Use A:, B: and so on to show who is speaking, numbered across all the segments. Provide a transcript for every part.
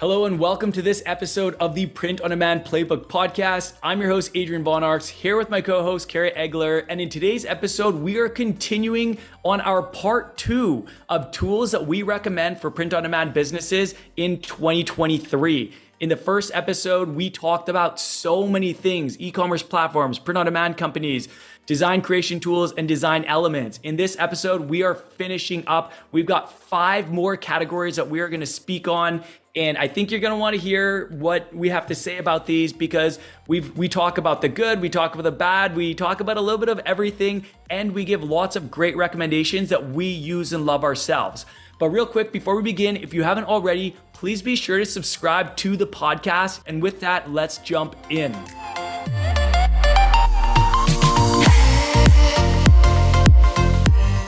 A: Hello and welcome to this episode of the Print on Demand Playbook podcast. I'm your host, Adrian Von here with my co host, Kara Egler. And in today's episode, we are continuing on our part two of tools that we recommend for print on demand businesses in 2023. In the first episode, we talked about so many things e commerce platforms, print on demand companies, design creation tools, and design elements. In this episode, we are finishing up. We've got five more categories that we are going to speak on and I think you're going to want to hear what we have to say about these because we we talk about the good, we talk about the bad, we talk about a little bit of everything, and we give lots of great recommendations that we use and love ourselves. But real quick, before we begin, if you haven't already, please be sure to subscribe to the podcast. And with that, let's jump in.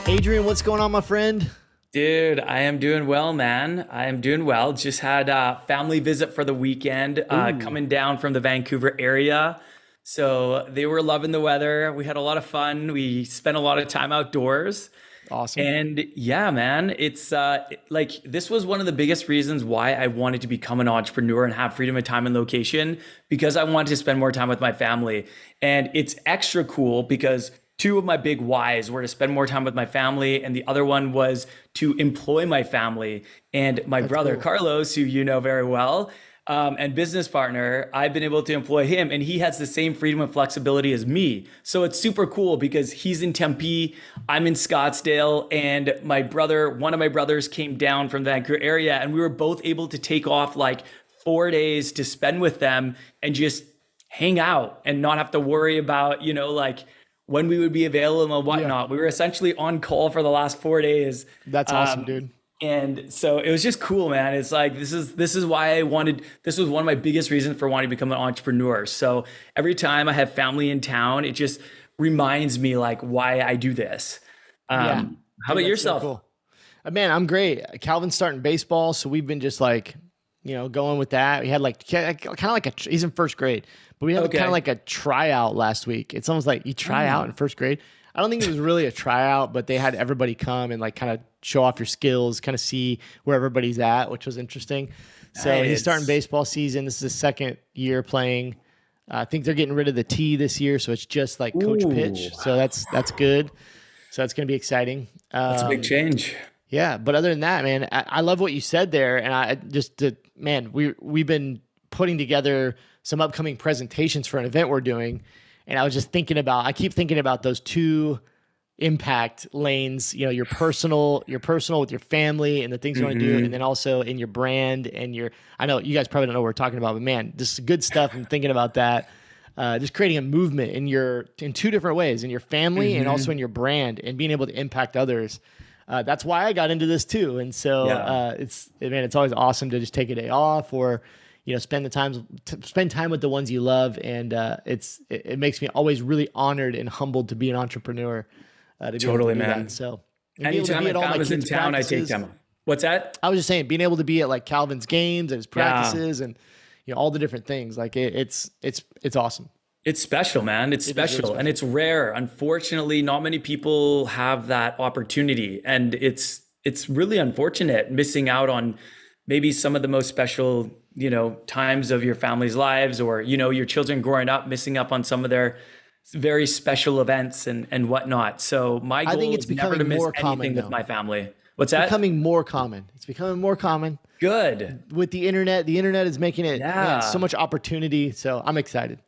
B: Adrian, what's going on, my friend?
A: Dude, I am doing well, man. I am doing well. Just had a family visit for the weekend, uh, coming down from the Vancouver area. So they were loving the weather. We had a lot of fun. We spent a lot of time outdoors.
B: Awesome.
A: And yeah, man, it's uh, like this was one of the biggest reasons why I wanted to become an entrepreneur and have freedom of time and location because I wanted to spend more time with my family. And it's extra cool because two of my big whys were to spend more time with my family and the other one was to employ my family and my That's brother cool. carlos who you know very well um, and business partner i've been able to employ him and he has the same freedom and flexibility as me so it's super cool because he's in tempe i'm in scottsdale and my brother one of my brothers came down from the vancouver area and we were both able to take off like four days to spend with them and just hang out and not have to worry about you know like when we would be available and whatnot. Yeah. We were essentially on call for the last four days.
B: That's awesome, um, dude.
A: And so it was just cool, man. It's like this is this is why I wanted. This was one of my biggest reasons for wanting to become an entrepreneur. So every time I have family in town, it just reminds me like why I do this. Um, yeah. How about yourself? So cool.
B: uh, man, I'm great. Calvin's starting baseball, so we've been just like, you know, going with that. We had like kind of like a he's in first grade, but we had okay. kind of like a tryout last week. It's almost like you try out in first grade. I don't think it was really a tryout, but they had everybody come and like kind of show off your skills, kind of see where everybody's at, which was interesting. So nice. he's starting baseball season. This is his second year playing. Uh, I think they're getting rid of the T this year, so it's just like coach Ooh. pitch. So that's that's good. So that's going to be exciting.
A: Um, that's a big um, change.
B: Yeah, but other than that, man, I, I love what you said there, and I just, man, we we've been putting together some upcoming presentations for an event we're doing. And I was just thinking about, I keep thinking about those two impact lanes, you know, your personal, your personal with your family and the things you mm-hmm. want to do. And then also in your brand and your, I know you guys probably don't know what we're talking about, but man, this is good stuff. I'm thinking about that. Uh, just creating a movement in your, in two different ways, in your family mm-hmm. and also in your brand and being able to impact others. Uh, that's why I got into this too. And so yeah. uh, it's, man, it's always awesome to just take a day off or, you know spend the time spend time with the ones you love and uh, it's it, it, makes me always really honored and humbled to be an entrepreneur
A: uh, to totally to man
B: that. so
A: anytime my family's in town i take them what's that
B: i was just saying being able to be at like calvin's games and his practices yeah. and you know all the different things like it, it's it's it's awesome
A: it's special, man. It's it special, special and it's rare. Unfortunately, not many people have that opportunity and it's it's really unfortunate missing out on maybe some of the most special you know times of your family's lives or you know your children growing up missing up on some of their very special events and and whatnot. So my goal I think it's is never to miss anything with my family. What's that?
B: becoming more common. It's becoming more common.
A: Good.
B: With the internet the internet is making it yeah. man, so much opportunity so i'm excited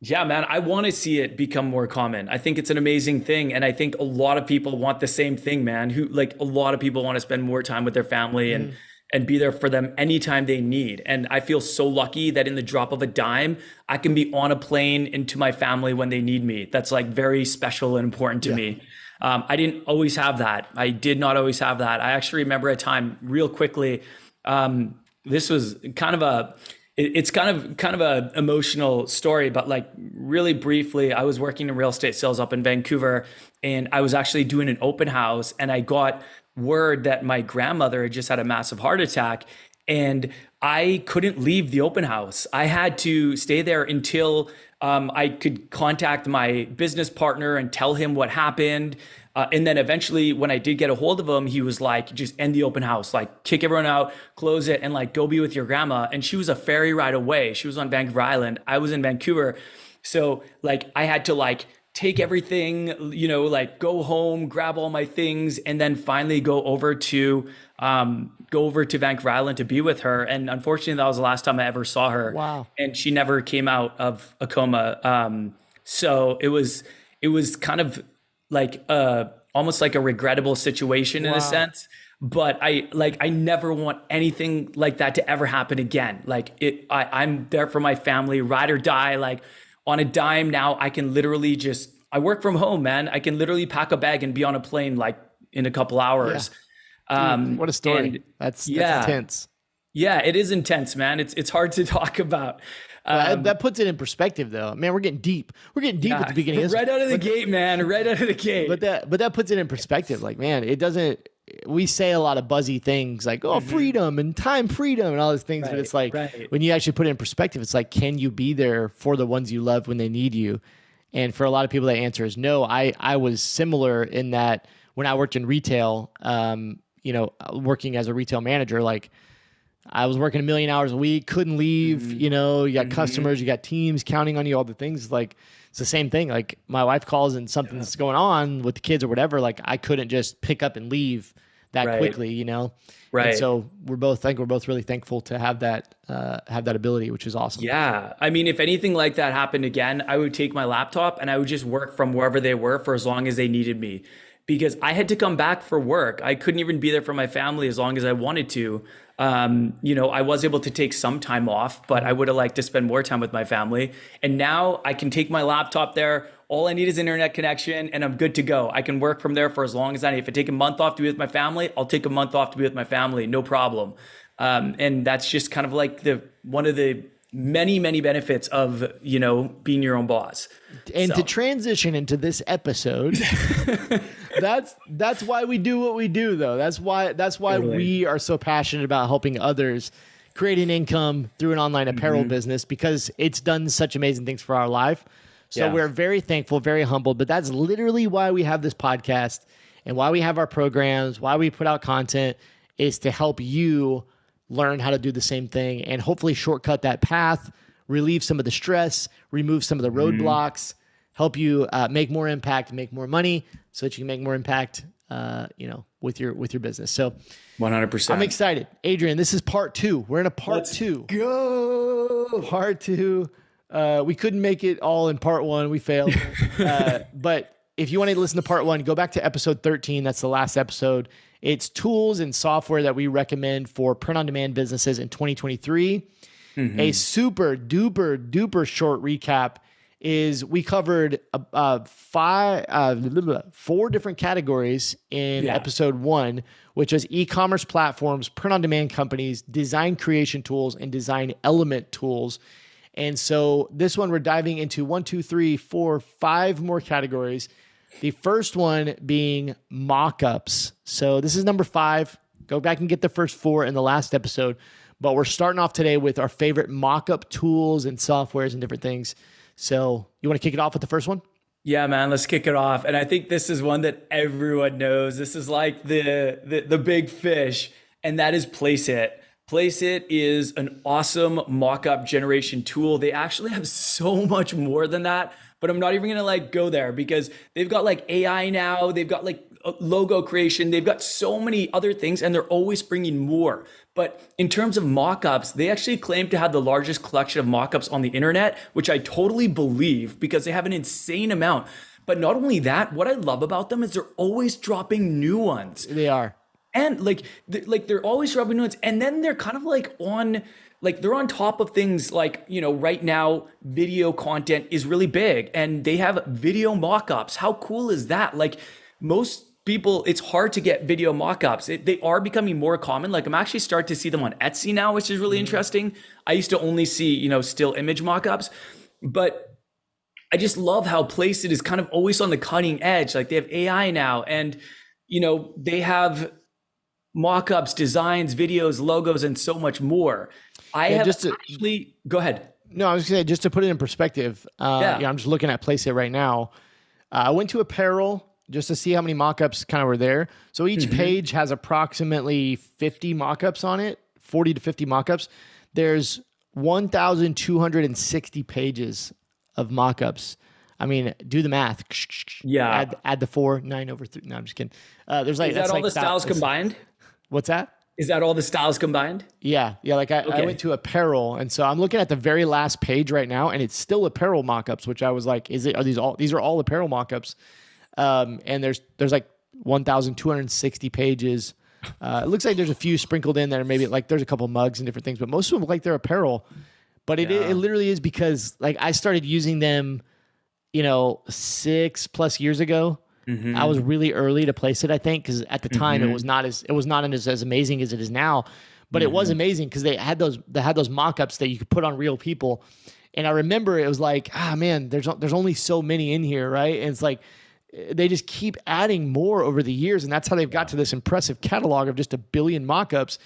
A: yeah, man, I want to see it become more common. I think it's an amazing thing. And I think a lot of people want the same thing, man. Who like a lot of people want to spend more time with their family and mm and be there for them anytime they need. And I feel so lucky that in the drop of a dime, I can be on a plane into my family when they need me. That's like very special and important to yeah. me. Um, I didn't always have that. I did not always have that. I actually remember a time real quickly. Um, this was kind of a it's kind of kind of a emotional story but like really briefly i was working in real estate sales up in vancouver and i was actually doing an open house and i got word that my grandmother had just had a massive heart attack and I couldn't leave the open house. I had to stay there until um, I could contact my business partner and tell him what happened. Uh, and then eventually, when I did get a hold of him, he was like, just end the open house, like kick everyone out, close it, and like go be with your grandma. And she was a ferry ride away. She was on Vancouver Island. I was in Vancouver. So, like, I had to like take everything, you know, like go home, grab all my things, and then finally go over to um, go over to Vancouver Island to be with her. And unfortunately, that was the last time I ever saw her.
B: Wow.
A: And she never came out of a coma. Um, so it was it was kind of like uh almost like a regrettable situation in
B: Wow.
A: a sense. But I like I never want anything like that to ever happen again. Like it I, I'm there for my family, ride or die. Like on a dime now, I can literally just I work from home, man. I can literally pack a bag and be on a plane like in a couple hours. Um,
B: what a story.
A: and-
B: that's, that's
A: yeah.
B: intense.
A: yeah, it is intense, man. It's it's hard to talk about. Um,
B: that puts it in perspective, though. Man, we're getting deep. We're getting deep at the beginning. of this.
A: right out of the gate, man. Right out of the gate.
B: But that, but that puts it in perspective. Like, man, it doesn't. We say a lot of buzzy things like, "Oh, freedom and time freedom" and all these things, but it's like
A: Mm-hmm. right.
B: when you actually put it in perspective, it's like, can you be there for the ones you love when they need you? And for a lot of people, that answer is no. I I was similar in that when I worked in retail, um, you know, working as a retail manager, like I was working a million hours a week, couldn't leave.
A: Mm-hmm.
B: You know, you got customers, you got teams counting on you, all the things. Like it's the same thing. Like my wife calls and something's going on with the kids or whatever. Like I couldn't just pick up and leave that
A: Right.
B: quickly. You know,
A: Right.
B: And so we're both. I think we're both really thankful to have that uh, have that ability, which is awesome.
A: Yeah. I mean, if anything like that happened again, I would take my laptop and I would just work from wherever they were for as long as they needed me because I had to come back for work. I couldn't even be there for my family as long as I wanted to. Um, you know, I was able to take some time off, but I would have liked to spend more time with my family. And now I can take my laptop there. All I need is internet connection and I'm good to go. I can work from there for as long as I need. If I take a month off to be with my family, I'll take a month off to be with my family, no problem. Um, and that's just kind of like the one of the many many benefits of you know being your own boss
B: And to transition into this episode, that's that's why we do what we do, though. That's why that's why
A: Totally.
B: we are so passionate about helping others create an income through an online apparel
A: Mm-hmm.
B: business because it's done such amazing things for our life. So
A: Yeah.
B: we're very thankful, very humbled. But that's literally why we have this podcast and why we have our programs, why we put out content is to help you learn how to do the same thing and hopefully shortcut that path, relieve some of the stress, remove some of the
A: Mm-hmm.
B: Help you uh, make more impact, make more money, so that you can make more impact, uh, you know, with your with your business. So
A: 100%
B: I'm excited, Adrian. This is part two. We're in a part two.
A: go
B: Part two. Uh, we couldn't make it all in part one. We failed. uh, but if you want to listen to part one, go back to episode 13. That's the last episode. It's tools and software that we recommend for print on demand businesses in 2023. A super duper duper short recap is we covered uh, uh, five, uh, four different categories in
A: Yeah.
B: episode one, which is e-commerce platforms, print on demand companies, design creation tools, and design element tools. And so this one, we're diving into one, two, three, four, five more categories. The first one being mock-ups. So this is number five. Go back and get the first four in the last episode. But we're starting off today with our favorite mock-up tools and softwares and different things. So you want to kick it off with the first one?
A: yeah man let's kick it off. And i think this is one that everyone knows. This is like the the, the big fish and that is Placeit place it is an awesome mock-up generation tool. They actually have so much more than that but i'm not even gonna like go there because they've got like ai now. They've got like Uh, logo creation. They've got so many other things and they're always bringing more. But in terms of mock-ups they actually claim to have the largest collection of mock-ups on the internet which i totally believe because they have an insane amount. But not only that what i love about them is they're always dropping new ones.
B: They are.
A: and like like they're always dropping new ones. And then they're kind of like on like they're on top of things like you know right now video content is really big and they have video mock-ups. How cool is that? Like most people it's hard to get video mock-ups it, they are becoming more common like i'm actually starting to see them on etsy now which is really interesting i used to only see you know still image mock-ups but I just love how Placeit is kind of always on the cutting edge. Like they have AI now, and you know they have mock-ups, designs, videos, logos, and so much more. I have
B: just to-
A: actually go ahead.
B: No, I was gonna say just to put it in perspective. Uh,
A: Yeah.
B: yeah. I'm just looking at Placeit right now. Uh, I went to apparel just to see how many mock-ups kind of were there. So each
A: Mm-hmm.
B: page has approximately 50 mock-ups on it, 40 to 50 mock-ups. There's 1,260 pages of mock-ups. I mean, do the math.
A: Yeah.
B: Add, add the four, nine over three. No, I'm just kidding. Uh, there's like
A: Is that all
B: like
A: the styles combined?
B: What's that?
A: Is that all the styles combined?
B: Yeah, yeah. Like I, I went to apparel, and so I'm looking at the very last page right now, and it's still apparel mock-ups, which I was like, is it? Are these all? These are all apparel mock-ups, um, and there's there's like 1,260 pages. Uh, it looks like there's a few sprinkled in there, maybe like there's a couple mugs and different things, but most of them look like they're apparel. But it it literally is because like I started using them, you know, six plus years ago. I was really early to Placeit, I think, because at the time it was not as it was not as, as amazing as it is now, but it was amazing because they had those they had those mock-ups that you could put on real people, and I remember it was like ah man, there's there's only so many in here, right? And it's like they just keep adding more over the years, and that's how they've got to this impressive catalog of just a billion mock-ups.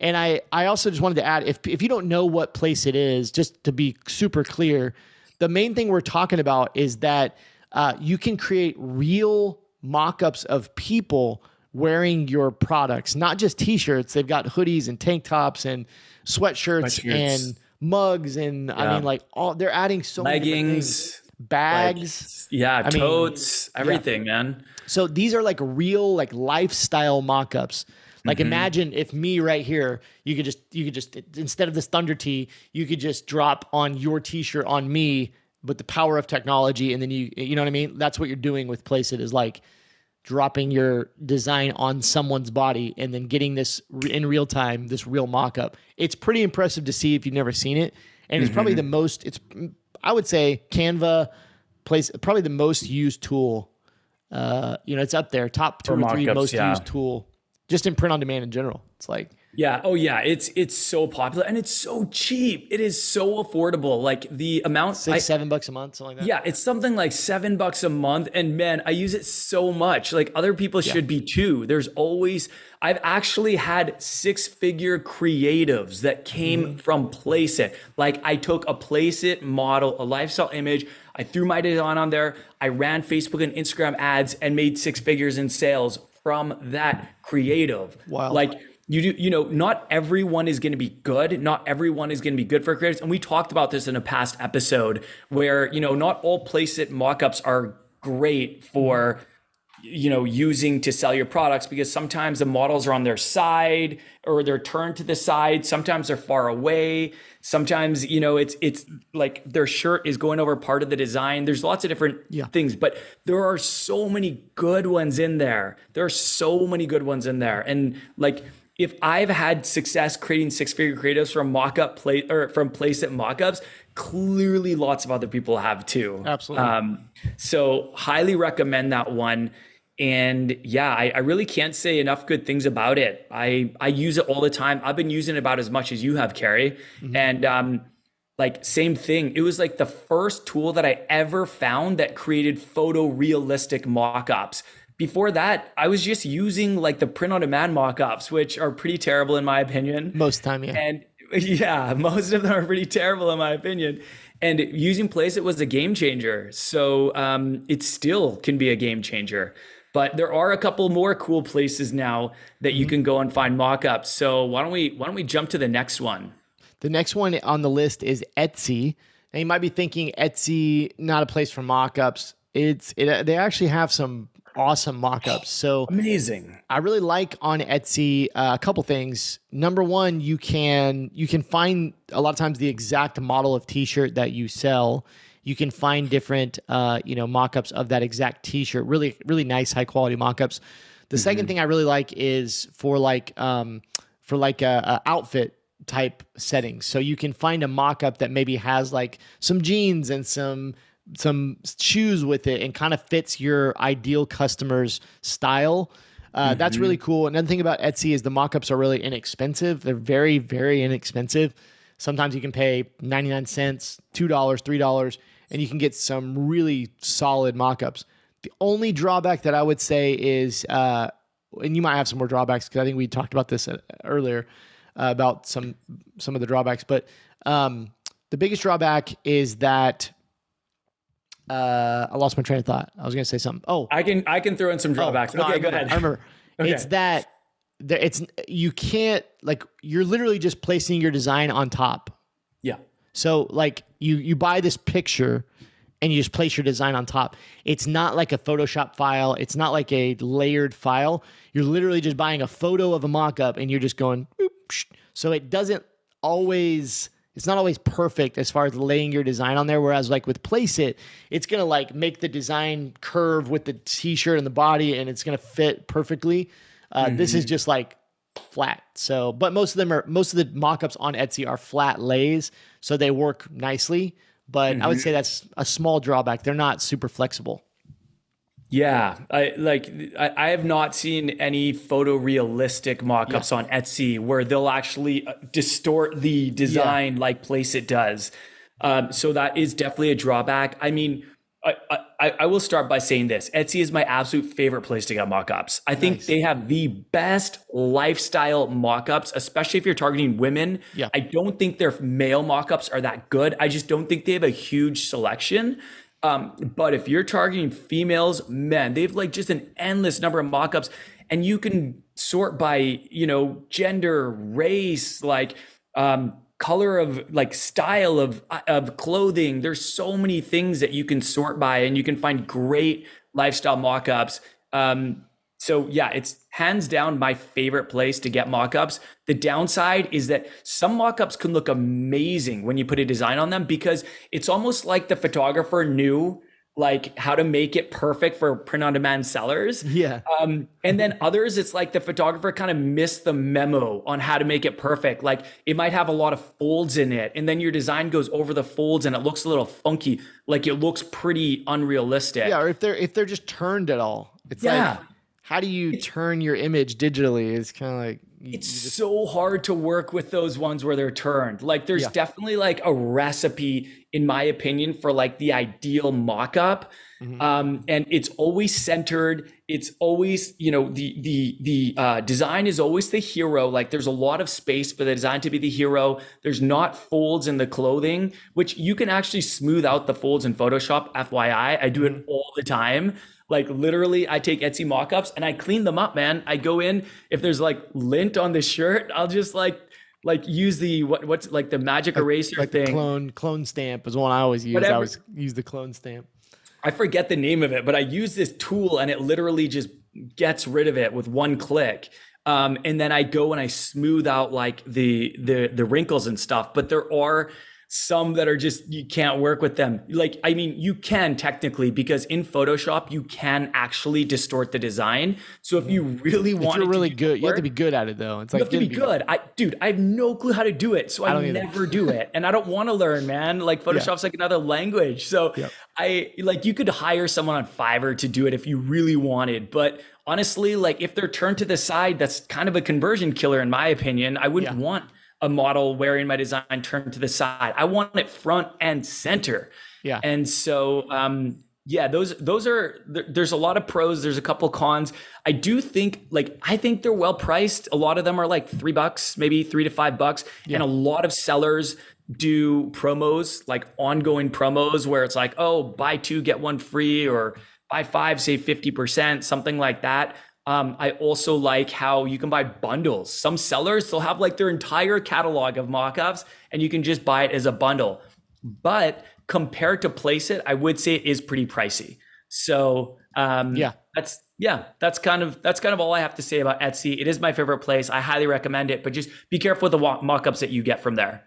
B: And I, I also just wanted to add if, if you don't know what Placeit is, just to be super clear, the main thing we're talking about is that uh, you can create real mock ups of people wearing your products, not just t shirts. They've got hoodies and tank tops and sweatshirts,
A: Sweatshirts.
B: and mugs. And I mean, like, all they're adding so many.
A: Leggings,
B: bags.
A: yeah,
B: mean,
A: totes, everything, man.
B: So these are like real like lifestyle mock-ups. Like mm-hmm. imagine if me right here, you could just you could just instead of this thunder tee, you could just drop on your t-shirt on me with the power of technology and then you you know what I mean? That's what you're doing with Placeit is like dropping your design on someone's body and then getting this in real time, this real mock-up. It's pretty impressive to see if you've never seen it. And it's probably mm-hmm. the most it's I would say Canva place probably the most used tool uh, you know, it's up there, top two
A: For
B: or three most
A: yeah.
B: used tool, just in print on demand in general. It's like
A: Yeah. Oh, yeah. It's it's so popular and it's so cheap. It is so affordable. Like the amount.
B: six,
A: I-
B: seven bucks a month, something like that.
A: yeah, it's something like seven bucks a month, and man, I use it so much. Like other people should be too. There's always. I've actually had six-figure creatives that came mm-hmm. from Placeit. Like I took a Placeit model, a lifestyle image. I threw my design on there. I ran Facebook and Instagram ads and made six figures in sales from that creative.
B: Wow.
A: Like you do, you know, not everyone is going to be good. Not everyone is going to be good for creators. And we talked about this in a past episode where, you know, not all Placeit mockups are great for, you know, using to sell your products because sometimes the models are on their side or they're turned to the side. Sometimes they're far away. Sometimes, you know, it's, it's like their shirt is going over part of the design. There's lots of different
B: Yeah.
A: things, but there are so many good ones in there. There are so many good ones in there. And like, if I've had success creating six-figure creatives from mock-up play or from Placeit mock-ups, clearly lots of other people have too.
B: Absolutely.
A: Um, so highly recommend that one. And yeah, I, I really can't say enough good things about it. I I use it all the time. I've been using it about as much as you have, Carrie. And um, like same thing. It was like the first tool that I ever found that created photorealistic mock-ups. Before that, I was just using like the print on demand mock-ups, which are pretty terrible in my opinion.
B: Most time, yeah.
A: And yeah, most of them are pretty terrible in my opinion. And using Placeit was a game changer. So um, it still can be a game changer. But there are a couple more cool places now that you can go and find mock-ups. So why don't we why don't we jump to the next one?
B: The next one on the list is Etsy. Now you might be thinking Etsy not a place for mock-ups. It's it, they actually have some awesome mock-ups. So
A: Amazing.
B: I really like on Etsy uh, a couple things. Number one, you can you can find a lot of times the exact model of T-shirt that you sell. You can find different uh, you know mock-ups of that exact T-shirt. Really really nice high quality mock-ups. The second thing I really like is for like um, for like a, a outfit type settings. So you can find a mock-up that maybe has like some jeans and some some shoes with it and kind of fits your ideal customer's style. Uh, That's really cool. Another thing about Etsy is the mock-ups are really inexpensive. They're very, very inexpensive. Sometimes you can pay 99 cents, $2, $3, and you can get some really solid mock-ups. The only drawback that I would say is uh, and you might have some more drawbacks because I think we talked about this uh, earlier uh, about some some of the drawbacks, but um, the biggest drawback is that uh, I lost my train of thought. I was going to say something. Oh,
A: I can I can throw in some
B: oh,
A: drawbacks.
B: no, I
A: okay, go ahead.
B: I remember.
A: Okay.
B: It's that it's you can't like you're literally just placing your design on top.
A: Yeah.
B: So like you you buy this picture and you just place your design on top. It's not like a Photoshop file. It's not like a layered file. You're literally just buying a photo of a mock-up and you're just going boop, so it doesn't always it's not always perfect as far as laying your design on there whereas like with Placeit it's to like make the design curve with the t-shirt and the body and it's to fit perfectly. Uh, this is just like flat. So but most of them are most of the mock-ups on etsy are flat lays so they work nicely. But i would say that's a small drawback. They're not super flexible
A: Yeah, I like I, I have not seen any photorealistic mock-ups on Etsy where they'll actually uh, distort the design like Placeit does. Um, so that is definitely a drawback. I mean, I, I, I will start by saying this: Etsy is my absolute favorite place to get mock-ups. I think they have the best lifestyle mock-ups, especially if you're targeting women.
B: Yeah.
A: I don't think their male mock-ups are that good. I just don't think they have a huge selection. Um, but if you're targeting females, men, they've like just an endless number of mock-ups, and you can sort by you know gender, race, like um, color of like style of of clothing. There's so many things that you can sort by, and you can find great lifestyle mock-ups. Um, so yeah, it's hands down my favorite place to get mock-ups. The downside is that some mock-ups can look amazing when you put a design on them because it's almost like the photographer knew like how to make it perfect for print on demand sellers.
B: yeah
A: Um, and then others, it's like the photographer kind of missed the memo on how to make it perfect. Like it might have a lot of folds in it, and then your design goes over the folds and it looks a little funky. Like it looks pretty unrealistic.
B: yeah or if they're if they're just turned at all it's
A: Yeah.
B: like how do you turn your image digitally it's kind of like you-
A: It's so hard to work with those ones where they're turned. Like there's
B: Yeah.
A: definitely like a recipe, in my opinion, for like the ideal mock-up.
B: Mm-hmm.
A: Um, and it's always centered. It's always, you know, the the the uh, design is always the hero. Like there's a lot of space for the design to be the hero. There's not folds in the clothing, which you can actually smooth out the folds in Photoshop. FYI, I do it
B: Mm-hmm.
A: all the time. Like literally, I take Etsy mock-ups and I clean them up, man. I go in if there's like lint on the shirt, I'll just like like use the what what's like the magic eraser
B: like
A: thing.
B: the clone clone stamp is one I always use. I always use the clone stamp.
A: I forget the name of it, but I use this tool and it literally just gets rid of it with one click. Um, and then I go and I smooth out like the the the wrinkles and stuff. But there are some that are just you can't work with them. Like I mean, you can technically because in Photoshop you can actually distort the design. So if you really want
B: you're
A: to
B: really good, you have to be good at it though. It's
A: you
B: like
A: have to be
B: getting-
A: good. I, dude, I have no clue how to do it, so I,
B: don't
A: never do it, and I don't want to learn, man. Like Photoshop's like another language, so
B: Yep.
A: I like you could hire someone on Fiverr to do it if you really wanted, but honestly, like if they're turned to the side, that's kind of a conversion killer, in my opinion. I wouldn't
B: Yeah.
A: want a model wearing my design turned to the side. I want it front and center.
B: Yeah.
A: And so, um, yeah, those those are there, there's a lot of pros. There's a couple cons. I do think like I think they're well priced. A lot of them are like three bucks, maybe three to five bucks, and a lot of sellers do promos like ongoing promos where it's like oh buy two get one free or buy five save 50% something like that um, I also like how you can buy bundles. Some sellers they'll have like their entire catalog of mock-ups and you can just buy it as a bundle. But compared to Placeit, I would say it is pretty pricey. So um,
B: Yeah.
A: that's yeah, that's kind of that's kind of all I have to say about Etsy. It is my favorite place. I highly recommend it, but just be careful with the mock-ups that you get from there.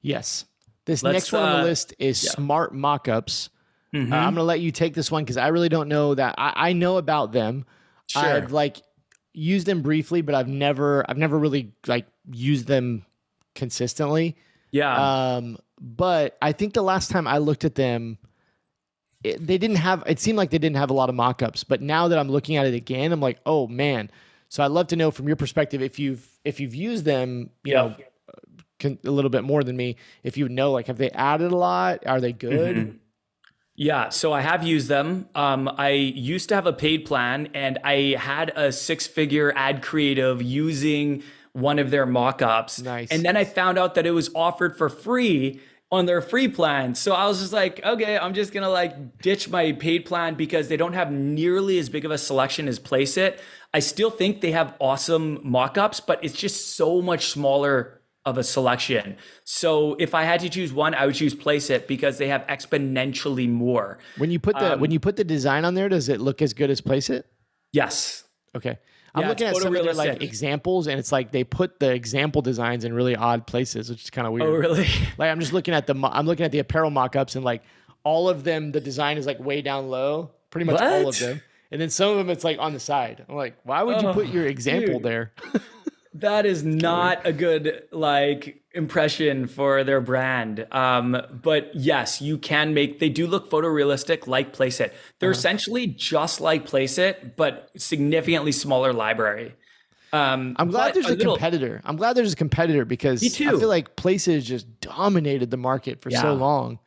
B: Yes. This
A: Let's,
B: next one on
A: uh,
B: the list is
A: yeah.
B: smart mockups.
A: Mhm.
B: Uh, I'm gonna let you take this one because I really don't know that. I, I know about them.
A: Sure.
B: I've like used them briefly, but I've never I've never really like used them consistently.
A: yeah.
B: Um, but I think the last time I looked at them, it, they didn't have. It seemed like they didn't have a lot of mock-ups. But now that I'm looking at it again, I'm like, oh man. So I'd love to know from your perspective if you've if you've used them, you
A: Yeah.
B: know, a little bit more than me. If you know, like, have they added a lot? Are they good?
A: Mhm. Yeah, so I have used them. Um, I used to have a paid plan, and I had a six-figure ad creative using one of their mock-ups.
B: Nice.
A: And then I found out that it was offered for free on their free plan. So I was just like, okay, I'm just gonna like ditch my paid plan because they don't have nearly as big of a selection as Placeit. I still think they have awesome mock-ups, but it's just so much smaller of a selection. So if I had to choose one, I would choose Placeit because they have exponentially more.
B: When you put the
A: Um,
B: when you put the design on there, does it look as good as Placeit?
A: Yes.
B: Okay. I'm
A: Yeah,
B: looking at some of their like examples, and it's like they put the example designs in really odd places, which is kind of weird.
A: Oh, really?
B: Like I'm just looking at the I'm looking at the apparel mock-ups, and like all of them, the design is like way down low, pretty much all of them, and then some of them it's like on the side. I'm like, why would you put
A: Oh,
B: your example
A: dude.
B: there?
A: That is not a good like impression for their brand. Um, but yes, you can make. They do look photorealistic, like Placeit. They're
B: Uh-huh.
A: essentially just like Placeit, but significantly smaller library. Um,
B: I'm glad there's a,
A: little-
B: competitor. I'm glad there's a competitor because
A: Me
B: I feel like Places just dominated the market for
A: Yeah.
B: so long.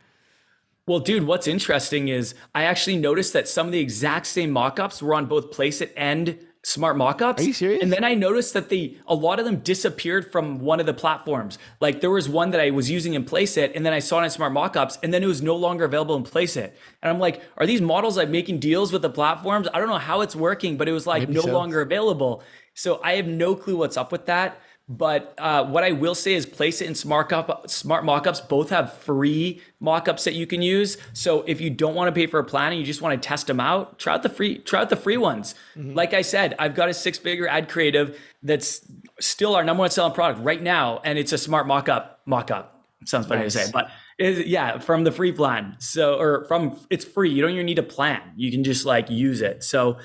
A: Well, dude, what's interesting is I actually noticed that some of the exact same mockups were on both Placeit and Smart Mockups.
B: Are you serious?
A: And then I noticed that they a lot of them disappeared from one of the platforms. Like there was one that I was using in Placeit, and then I saw it in Smart Mockups, and then it was no longer available in Placeit. And I'm like, are these models like making deals with the platforms? I don't know how it's working, but it was like
B: Maybe
A: no
B: so.
A: longer available. So I have no clue what's up with that. But uh, what I will say is Placeit in Smart, Up, Smart Mockups both have free mockups that you can use. So if you don't want to pay for a plan and you just want to test them out, try out the free try out the free ones. Like I said, I've got a six figure ad creative that's still our number one selling product right now, and it's a Smart Mockup mockup. Sounds funny
B: Nice.
A: to say, but is yeah, from the free plan. So or from it's free. You don't even need a plan. You can just like use it. So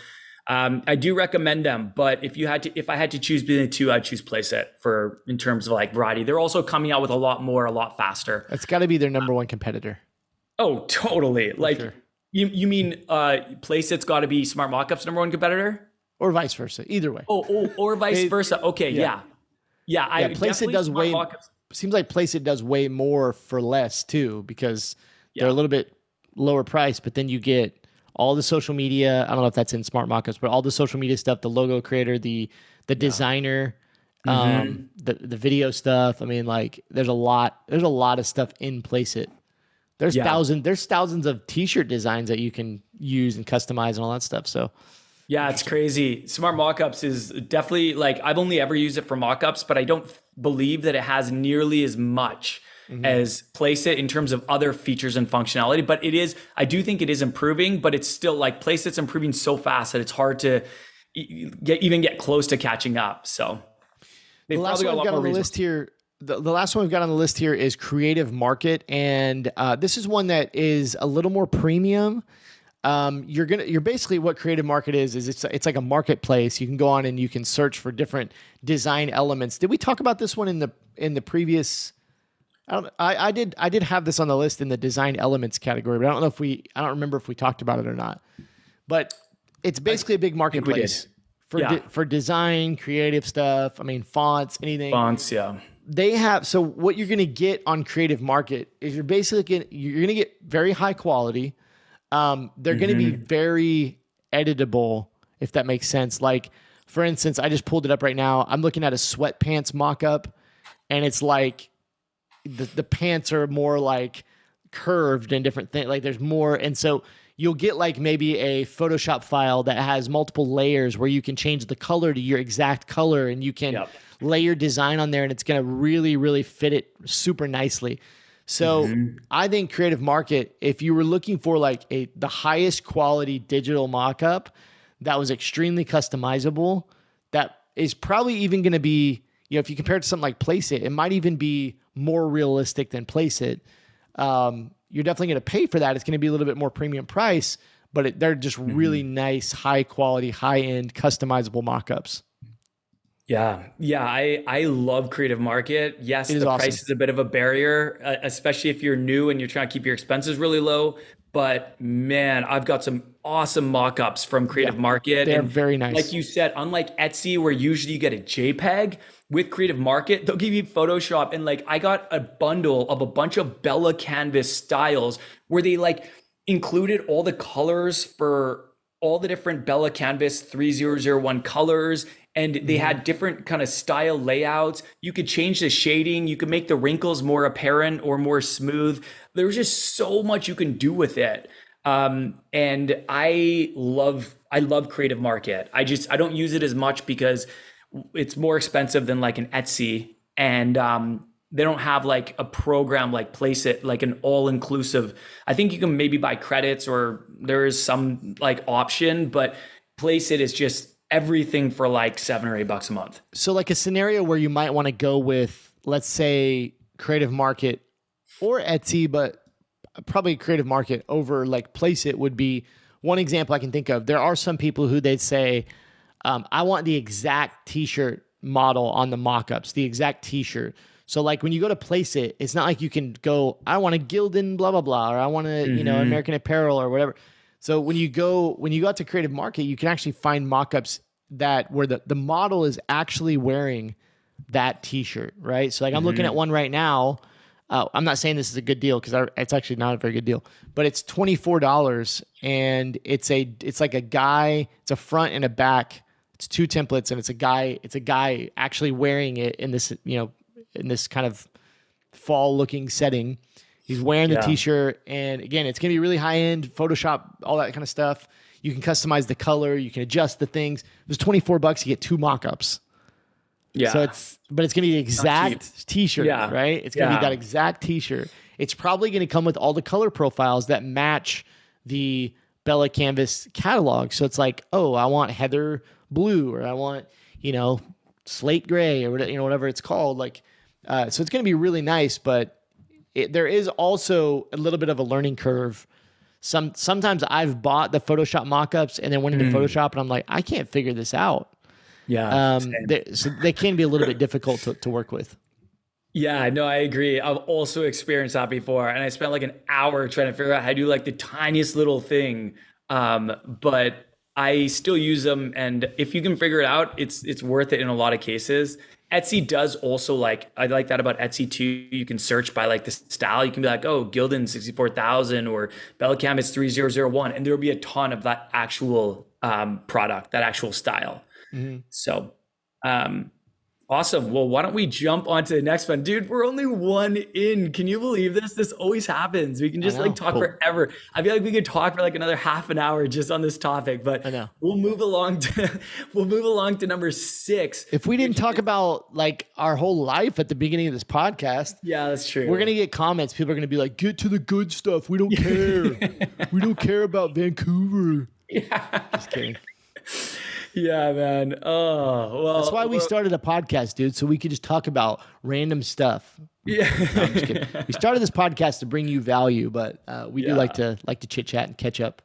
A: um, I do recommend them, but if you had to, if I had to choose between the two, I'd choose Placeit for in terms of like variety. They're also coming out with a lot more, a lot faster.
B: That's got to be their number one competitor.
A: Oh, totally. Like
B: sure.
A: you, you mean uh, Placeit's got to be Smart Mockup's number one competitor?
B: Or vice versa. Either way.
A: Oh, oh or vice
B: It-
A: versa. Okay, yeah, yeah. I
B: Yeah, Placeit
A: definitely
B: does
A: Smart
B: way-
A: Mockups-
B: Seems like Placeit does way more for less too because they're a little bit lower price, but then you get all the social media. I don't know if that's in smart mockups, but all the social media stuff, the logo creator, the the designer,
A: Mm-hmm.
B: um, the the video stuff. I mean, like there's a lot there's a lot of stuff in Placeit. There's
A: Yeah.
B: thousand there's thousands of t-shirt designs that you can use and customize and all that stuff. So
A: Yeah, it's crazy. Smart Mockups is definitely like I've only ever used it for mockups, but I don't believe that it has nearly as much
B: Mm-hmm.
A: as Placeit in terms of other features and functionality. But it is, I do think it is improving, but it's still like Placeit's improving so fast that it's hard to get even get close to catching up. So they've
B: the last
A: got a
B: one
A: lot
B: we've got on the
A: reasons.
B: list here the, the last one we've got on the list here is creative market and uh, this is one that is a little more premium um, you're gonna you're basically what creative market is is it's it's like a marketplace you can go on and you can search for different design elements did we talk about this one in the in the previous I don't I, I did I did have this on the list in the design elements category but I don't know if we I don't remember if we talked about it or not. But it's basically a big marketplace for
A: Yeah.
B: de- for design creative stuff. I mean fonts anything.
A: Fonts, yeah.
B: they have so what you're going to get on creative market is you're basically gonna, you're going to get very high quality. Um, they're going to be very editable if that makes sense. Like for instance i just pulled it up right now. I'm looking at a sweatpants mock-up and it's like the, the pants are more like curved and different things like there's more and so you'll get like maybe a photoshop file that has multiple layers where you can change the color to your exact color and you can
A: Yep.
B: layer design on there and it's going to really really fit it super nicely so mm-hmm. i think creative market if you were looking for like a the highest quality digital mock-up that was extremely customizable that is probably even going to be you know if you compare it to something like Placeit it might even be more realistic than placeit um, you're definitely going to pay for that it's going to be a little bit more premium price but it, they're just really nice high quality high end customizable mock-ups
A: Yeah, yeah, I I love Creative Market. Yes, the
B: awesome.
A: price is a bit of a barrier, uh, especially if you're new and you're trying to keep your expenses really low. But man, I've got some awesome mock-ups from Creative Market.
B: they're
A: and
B: very nice.
A: Like you said, unlike Etsy, where usually you get a JPEG with Creative Market, they'll give you Photoshop. And like I got a bundle of a bunch of Bella Canvas styles where they like included all the colors for all the different Bella Canvas 3001 colors and they mm-hmm. had different kind of style layouts. You could change the shading, you could make the wrinkles more apparent or more smooth. There's just so much you can do with it. Um, and I love I love Creative Market. I just I don't use it as much because it's more expensive than like an Etsy and um, they don't have like a program like Placeit, like an all inclusive i think you can maybe buy credits or there is some like option but Placeit is just everything for like seven or eight bucks a month.
B: So like a scenario where you might want to go with let's say creative market or etsy but probably creative market over like Placeit would be one example i can think of. There are some people who they'd say um, i want the exact t-shirt model on the mock-ups the exact t-shirt so like when you go to Placeit, it's not like you can go, I want a Gildan blah blah blah, or I want to, mm-hmm. you know, mm-hmm. American Apparel or whatever. So when you go when you go out to Creative Market, you can actually find mock-ups that where the, the model is actually wearing that t-shirt, right? So like I'm mm-hmm. looking at one right now. Uh, I'm not saying this is a good deal because it's actually not a very good deal, but it's twenty four dollars and it's a it's like a guy. It's a front and a back. It's two templates and it's a guy. It's a guy actually wearing it in this you know in this kind of fall looking setting. He's wearing the yeah. t-shirt and again, it's going to be really high end Photoshop, all that kind of stuff. You can customize the color, you can adjust the things. It was 24 bucks you get two mock-ups. Yeah. So it's but it's going to be the exact t-shirt, yeah. right? It's going to yeah. be that exact t-shirt. It's probably going to come with all the color profiles that match the Bella Canvas catalog. So it's like, "Oh, I want heather blue or I want, you know, slate gray or whatever, you know whatever it's called." Like uh, so it's going to be really nice, but it, there is also a little bit of a learning curve. Some sometimes I've bought the Photoshop mockups and then went into mm. Photoshop and I'm like, I can't figure this out.
A: Yeah.
B: Um, they, so they can be a little bit difficult to, to work with.
A: Yeah, no, I agree. I've also experienced that before, and I spent like an hour trying to figure out how to do like the tiniest little thing. Um, but I still use them, and if you can figure it out, it's it's worth it in a lot of cases. Etsy does also like I like that about Etsy too. You can search by like the style. You can be like, oh, Gildan sixty four thousand or Bella Canvas three zero zero one, and there will be a ton of that actual um, product, that actual style. Mm-hmm. So, um, Awesome. Well, why don't we jump on to the next one? Dude, we're only one in. Can you believe this? This always happens. We can just like talk cool. forever. I feel like we could talk for like another half an hour just on this topic, but
B: I know.
A: we'll move along to we'll move along to number six.
B: If we didn't talk about like our whole life at the beginning of this podcast,
A: yeah, that's true.
B: We're gonna get comments. People are gonna be like, get to the good stuff. We don't care. we don't care about Vancouver.
A: Yeah.
B: Just kidding.
A: Yeah, man. Oh, well.
B: That's why we started a podcast, dude, so we could just talk about random stuff.
A: Yeah.
B: No, we started this podcast to bring you value, but uh, we yeah. do like to like to chit chat and catch up.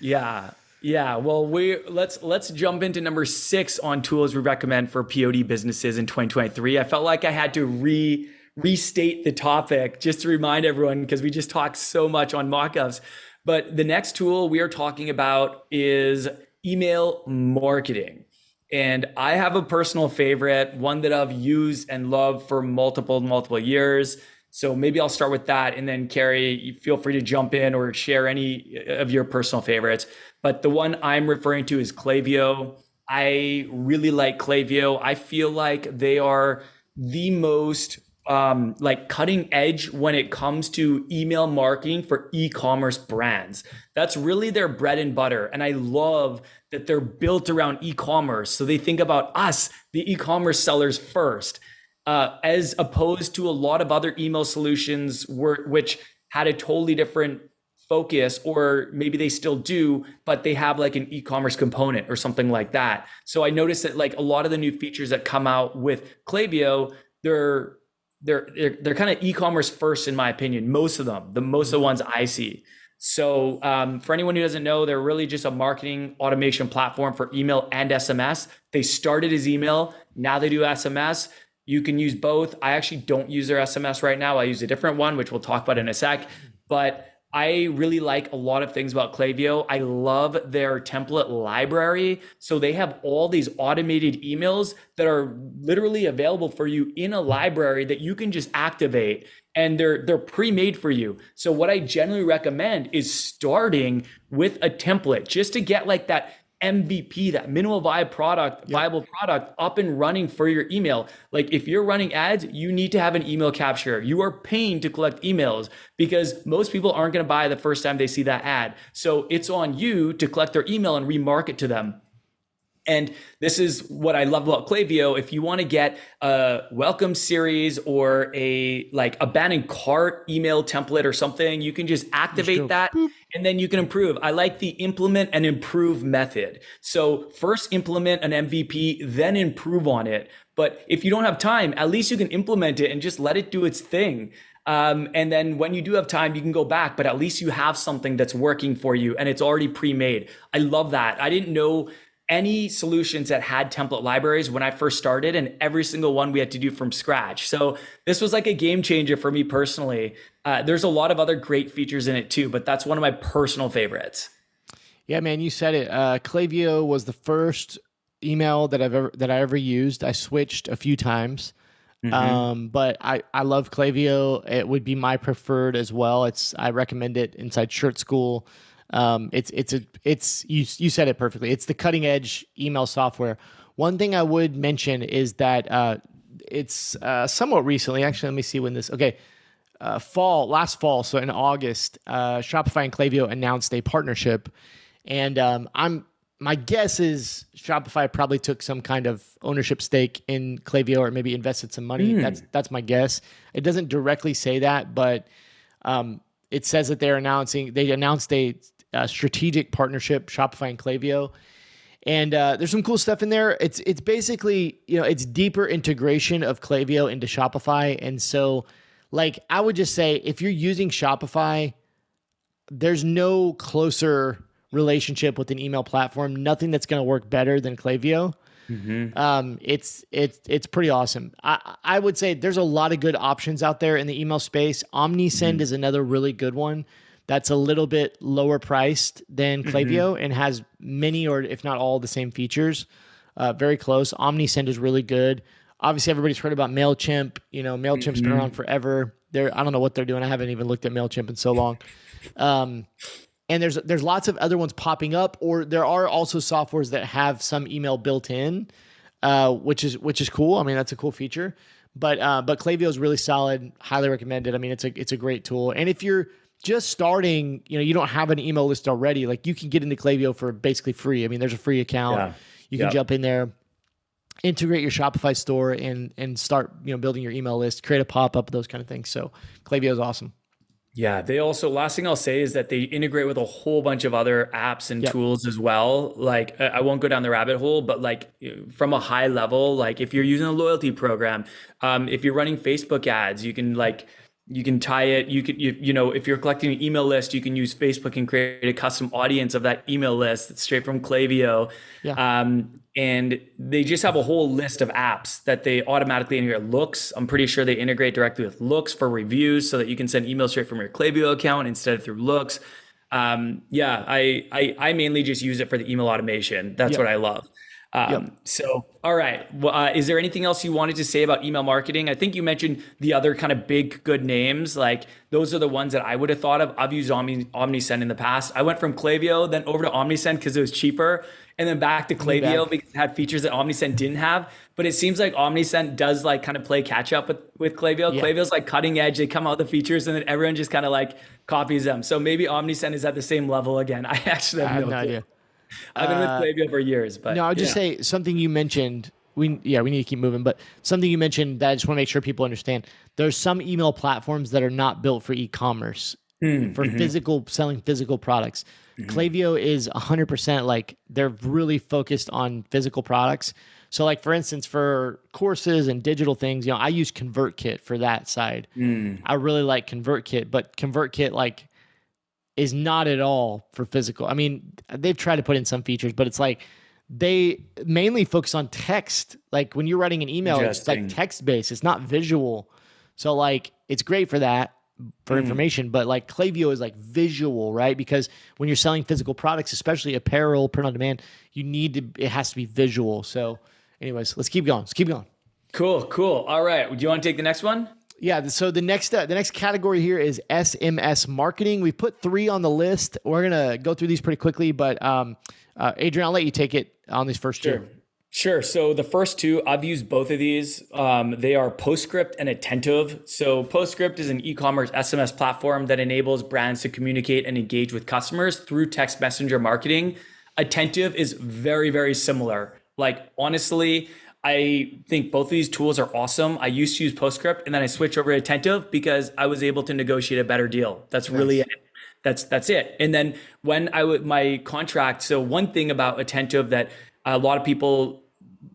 A: Yeah. Yeah, well, we let's let's jump into number six on tools we recommend for POD businesses in 2023. I felt like I had to re restate the topic just to remind everyone because we just talked so much on mockups. But the next tool we are talking about is email marketing. And I have a personal favorite, one that I've used and loved for multiple, multiple years. So maybe I'll start with that. And then, Carrie, feel free to jump in or share any uh, of your personal favorites. But the one I'm referring to is Klaviyo. I really like Klaviyo. I feel like they are the most um, like cutting edge when it comes to email marketing for e-commerce brands. That's really their bread and butter. And I love that they're built around e-commerce. So they think about us, the e-commerce sellers first, uh, as opposed to a lot of other email solutions were, which had a totally different focus or maybe they still do but they have like an e-commerce component or something like that so i noticed that like a lot of the new features that come out with Klaviyo they're they're they're, they're kind of e-commerce first in my opinion most of them the most of the ones i see. So um, for anyone who doesn't know they're really just a marketing automation platform for email and sms they started as email now they do sms you can use both. I actually don't use their sms right now. I use a different one which we'll talk about in a sec. But I really like a lot of things about Klaviyo. I love their template library. So they have all these automated emails that are literally available for you in a library that you can just activate and they're they're pre-made for you. So what I generally recommend is starting with a template just to get like that MVP, that minimal viable product, yep. viable product up and running for your email. Like if you're running ads, you need to have an email capture. You are paying to collect emails because most people aren't going to buy the first time they see that ad. So it's on you to collect their email and remarket to them. And this is what I love about Klaviyo. If you want to get a welcome series or a like a abandoned cart email template or something, you can just activate that and then you can improve. I like the implement and improve method. So first implement an MVP, then improve on it. But if you don't have time, at least you can implement it and just let it do its thing. Um, and then when you do have time, you can go back, but at least you have something that's working for you and it's already pre-made. I love that. I didn't know any solutions that had template libraries when I first started, and every single one we had to do from scratch. So this was like a game changer for me personally. Uh, there's a lot of other great features in it too, but that's one of my personal favorites.
B: Yeah, man, you said it. Uh, Klaviyo was the first email that I've ever that I ever used. I switched a few times, mm-hmm. um, but I I love Klaviyo. It would be my preferred as well. It's I recommend it inside Shirt School. Um, it's it's a it's you you said it perfectly. It's the cutting edge email software. One thing I would mention is that uh, it's uh, somewhat recently. Actually, let me see when this. Okay, uh, fall last fall, so in August, uh, Shopify and Klaviyo announced a partnership, and um, I'm my guess is Shopify probably took some kind of ownership stake in Klaviyo or maybe invested some money. Mm. That's that's my guess. It doesn't directly say that, but um, it says that they're announcing they announced a uh, strategic partnership, Shopify and Klaviyo. And uh, there's some cool stuff in there. It's it's basically you know it's deeper integration of Klaviyo into Shopify, and so like I would just say if you're using Shopify, there's no closer relationship with an email platform. Nothing that's going to work better than Klaviyo. Mm-hmm. Um, it's it's it's pretty awesome. I I would say there's a lot of good options out there in the email space. OmniSend mm-hmm. is another really good one that's a little bit lower priced than mm-hmm. Mm-hmm. and has many or if not all the same features. Uh, very close. OmniSend is really good. Obviously, everybody's heard about Mailchimp. You know, Mailchimp's mm-hmm. been around forever. They're I don't know what they're doing. I haven't even looked at Mailchimp in so long. Um, and there's there's lots of other ones popping up, or there are also softwares that have some email built in, uh, which is which is cool. I mean, that's a cool feature. But uh, but Klaviyo is really solid. Highly recommended. I mean, it's a it's a great tool. And if you're just starting, you know, you don't have an email list already, like you can get into Klaviyo for basically free. I mean, there's a free account. Yeah. You can yep. jump in there, integrate your Shopify store and and start, you know, building your email list, create a pop-up, those kind of things. So Klaviyo is awesome.
A: Yeah, they also last thing I'll say is that they integrate with a whole bunch of other apps and yep. tools as well. Like I won't go down the rabbit hole, but like from a high level, like if you're using a loyalty program, um, if you're running Facebook ads, you can like you can tie it you can you, you know if you're collecting an email list you can use facebook and create a custom audience of that email list that's straight from Klaviyo. Yeah. um, and they just have a whole list of apps that they automatically integrate. Loox i'm pretty sure they integrate directly with Loox for reviews so that you can send emails straight from your Klaviyo account instead of through Loox. Um, yeah I, I i mainly just use it for the email automation. That's what i love um, yep. So, all right. Well, uh, is there anything else you wanted to say about email marketing? I think you mentioned the other kind of big good names. Like those are the ones that I would have thought of. I've used Omni, OmniSend in the past. I went from Klaviyo, then over to OmniSend because it was cheaper, and then back to Klaviyo because it had features that OmniSend didn't have. But it seems like OmniSend does like kind of play catch up with with Klaviyo. Yeah. Klaviyo's like cutting edge. They come out with the features, and then everyone just kind of like copies them. So maybe OmniSend is at the same level again. I actually have, I have no, no idea. I've been with uh, Klaviyo for years, but
B: no, I'll just yeah. say something you mentioned. We yeah, we need to keep moving, but something you mentioned that I just want to make sure people understand. There's some email platforms that are not built for e-commerce, mm, for mm-hmm. physical selling physical products. Mm-hmm. Klaviyo is 100% like they're really focused on physical products. So like for instance for courses and digital things, you know, I use ConvertKit for that side. Mm. I really like ConvertKit, but ConvertKit like is not at all for physical. I mean, they've tried to put in some features, but it's like they mainly focus on text. Like when you're writing an email, it's like text based. It's not visual. So like it's great for that. for hmm. information, but like Klaviyo is like visual, right? Because when you're selling physical products, especially apparel, print on demand, you need to it has to be visual. So, anyways, let's keep going. Let's keep going.
A: Cool, cool. All right. Do you want to take the next one?
B: Yeah. So the next uh, the next category here is SMS marketing. We've put three on the list. We're gonna go through these pretty quickly, but um, uh, Adrian, I'll let you take it on these first
A: sure.
B: two.
A: Sure. So the first two, I've used both of these. Um, they are Postscript and Attentive. So Postscript is an e-commerce SMS platform that enables brands to communicate and engage with customers through text messenger marketing. Attentive is very, very similar. Like honestly, I think both of these tools are awesome. I used to use Postscript and then I switched over to Attentive because I was able to negotiate a better deal. That's nice. really it. That's that's it. And then when I would my contract, so one thing about Attentive that a lot of people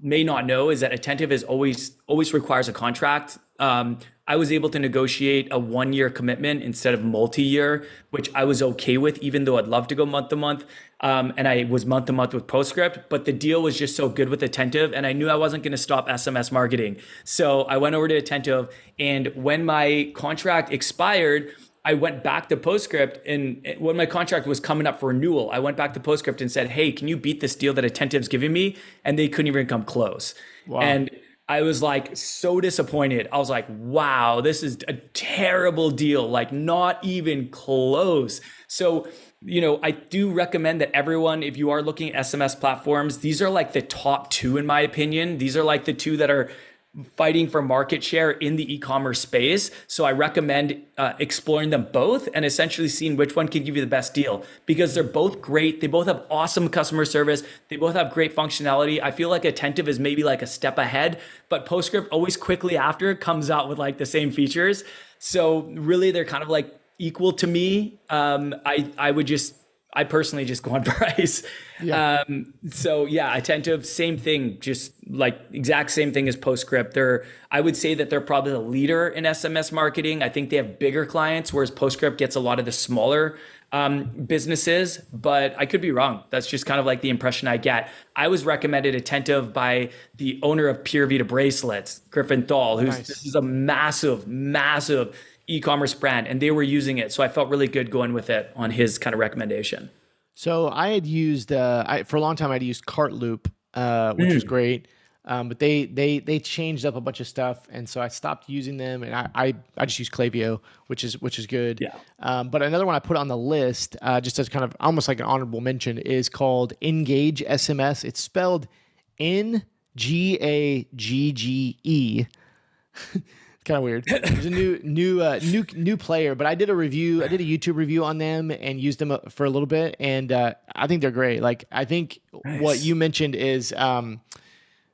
A: may not know is that attentive is always always requires a contract. Um, I was able to negotiate a one year commitment instead of multi year, which I was okay with, even though I'd love to go month to month. Um, and I was month to month with Postscript, but the deal was just so good with Attentive, and I knew I wasn't going to stop SMS marketing. So I went over to Attentive, and when my contract expired, I went back to Postscript and when my contract was coming up for renewal, I went back to Postscript and said, Hey, can you beat this deal that Attentive's giving me? And they couldn't even come close. Wow. And I was like so disappointed. I was like, wow, this is a terrible deal, like not even close. So, you know, I do recommend that everyone, if you are looking at SMS platforms, these are like the top two, in my opinion. These are like the two that are fighting for market share in the e-commerce space. So I recommend uh, exploring them both and essentially seeing which one can give you the best deal because they're both great. They both have awesome customer service. They both have great functionality. I feel like Attentive is maybe like a step ahead, but Postscript always quickly after comes out with like the same features. So really, they're kind of like equal to me. Um, I I would just I personally just go on price. Yeah. Um, so yeah, attentive, same thing, just like exact same thing as Postscript. They're, I would say that they're probably the leader in SMS marketing. I think they have bigger clients, whereas Postscript gets a lot of the smaller um, businesses, but I could be wrong. That's just kind of like the impression I get. I was recommended attentive by the owner of Pura Vida bracelets, Griffin Thall, who's nice. this is a massive, massive e-commerce brand and they were using it. So I felt really good going with it on his kind of recommendation.
B: So I had used uh, I, for a long time. I'd used Cartloop, uh, which mm. was great, um, but they they they changed up a bunch of stuff, and so I stopped using them, and I I, I just use Klaviyo, which is which is good.
A: Yeah.
B: Um, but another one I put on the list, uh, just as kind of almost like an honorable mention, is called Engage SMS. It's spelled N G A G G E. kind of weird. There's a new new uh, new new player, but I did a review. I did a YouTube review on them and used them uh, for a little bit, and uh, I think they're great. Like I think nice. what you mentioned is, um,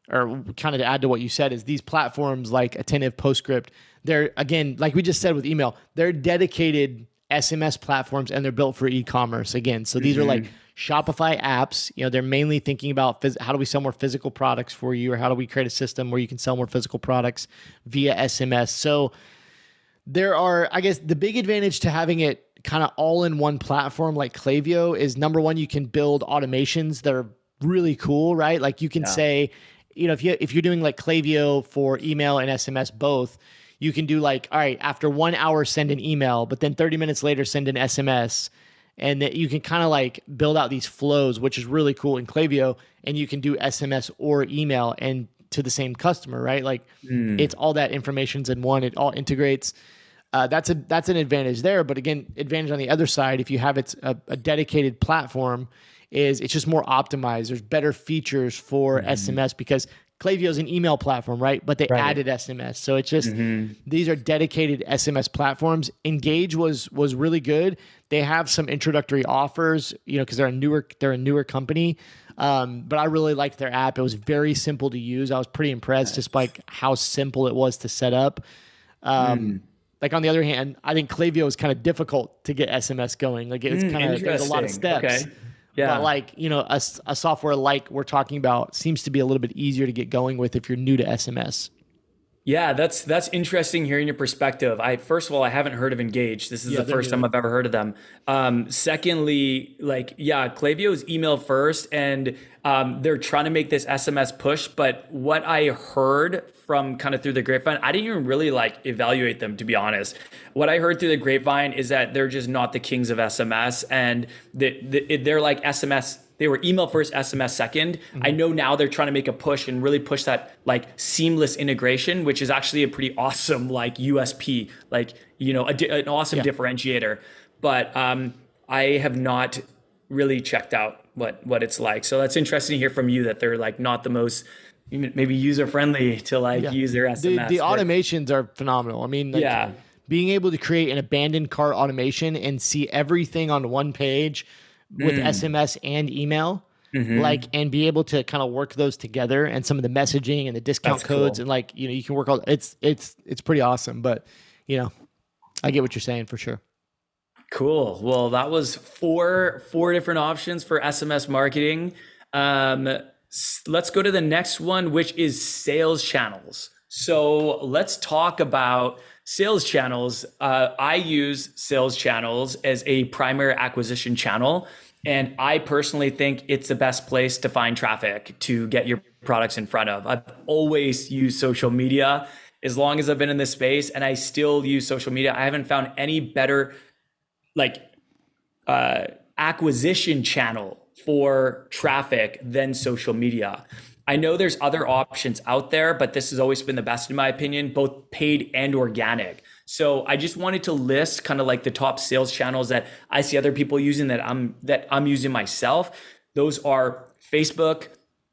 B: or kind of to add to what you said is these platforms like Attentive, Postscript. They're again, like we just said with email, they're dedicated SMS platforms and they're built for e-commerce again. So these mm-hmm. are like. Shopify apps. You know, they're mainly thinking about phys- how do we sell more physical products for you, or how do we create a system where you can sell more physical products via SMS. So there are, I guess, the big advantage to having it kind of all in one platform like Klaviyo is number one, you can build automations that are really cool, right? Like you can yeah. say, you know, if you if you're doing like Klaviyo for email and SMS both you can do like, all right, after one hour, send an email, but then 30 minutes later, send an SMS. And that you can kind of like build out these flows, which is really cool in Klaviyo. And you can do SMS or email and to the same customer, right? Like mm. it's all that information's in one. It all integrates. Uh, that's a that's an advantage there. But again, advantage on the other side, if you have it's a, a dedicated platform, is it's just more optimized. There's better features for mm. SMS because Klaviyo is an email platform, right? But they right. added SMS, so it's just mm-hmm. these are dedicated SMS platforms. Engage was was really good. They have some introductory offers, you know, because they're a newer they're a newer company. Um, but I really liked their app. It was very simple to use. I was pretty impressed, nice. just by how simple it was to set up. Um, mm. Like on the other hand, I think Klaviyo is kind of difficult to get SMS going. Like it's mm, kind of there's a lot of steps. Okay. Yeah. But like, you know, a, a software like we're talking about seems to be a little bit easier to get going with if you're new to SMS.
A: Yeah, that's that's interesting hearing your perspective. I first of all, I haven't heard of Engage. This is yeah, the first time I've ever heard of them. Um, secondly, like yeah, Klaviyo is email first, and um, they're trying to make this SMS push, but what I heard from kind of through the grapevine, I didn't even really like evaluate them to be honest. What I heard through the grapevine is that they're just not the kings of SMS, and they, they're like SMS. They were email first, SMS 2nd mm-hmm. I know now they're trying to make a push and really push that like seamless integration, which is actually a pretty awesome like USP, like you know, a, an awesome yeah. differentiator. But um, I have not really checked out what what it's like. So that's interesting to hear from you that they're like not the most maybe user friendly to like yeah. use their SMS.
B: The, the automations are phenomenal. I mean, like,
A: yeah,
B: being able to create an abandoned cart automation and see everything on one page with mm. SMS and email. Mm-hmm. Like and be able to kind of work those together and some of the messaging and the discount That's codes cool. and like you know you can work all it's it's it's pretty awesome but you know I get what you're saying for sure.
A: Cool. Well, that was four four different options for SMS marketing. Um, let's go to the next one, which is sales channels. So let's talk about sales channels. Uh, I use sales channels as a primary acquisition channel. And I personally think it's the best place to find traffic to get your products in front of. I've always used social media as long as I've been in this space, and I still use social media. I haven't found any better like uh, acquisition channel for traffic than social media. I know there's other options out there, but this has always been the best in my opinion, both paid and organic. So I just wanted to list kind of like the top sales channels that I see other people using that I'm that I'm using myself. Those are Facebook,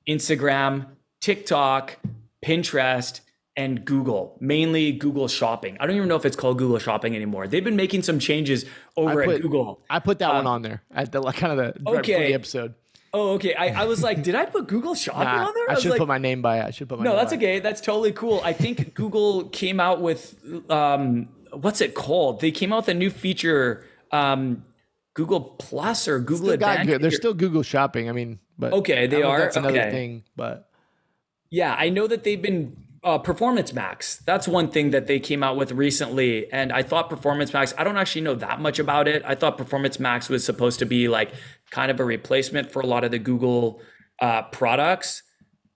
A: Instagram, TikTok, Pinterest, and Google, mainly Google Shopping. I don't even know if it's called Google Shopping anymore. They've been making some changes over
B: put,
A: at Google.
B: I put that um, one on there at the kind of the okay. the episode.
A: Oh, okay. I, I was like, did I put Google Shopping nah, on there?
B: I,
A: I
B: should
A: like,
B: put my name by it. I should put my
A: No, that's okay. That's totally cool. I think Google came out with um, what's it called? They came out with a new feature, um, Google Plus or Google Advantage.
B: They're still Google Shopping. I mean, but
A: okay, they are.
B: That's another
A: okay.
B: thing, but
A: yeah, I know that they've been uh, Performance Max. That's one thing that they came out with recently. And I thought Performance Max, I don't actually know that much about it. I thought Performance Max was supposed to be like kind of a replacement for a lot of the Google uh, products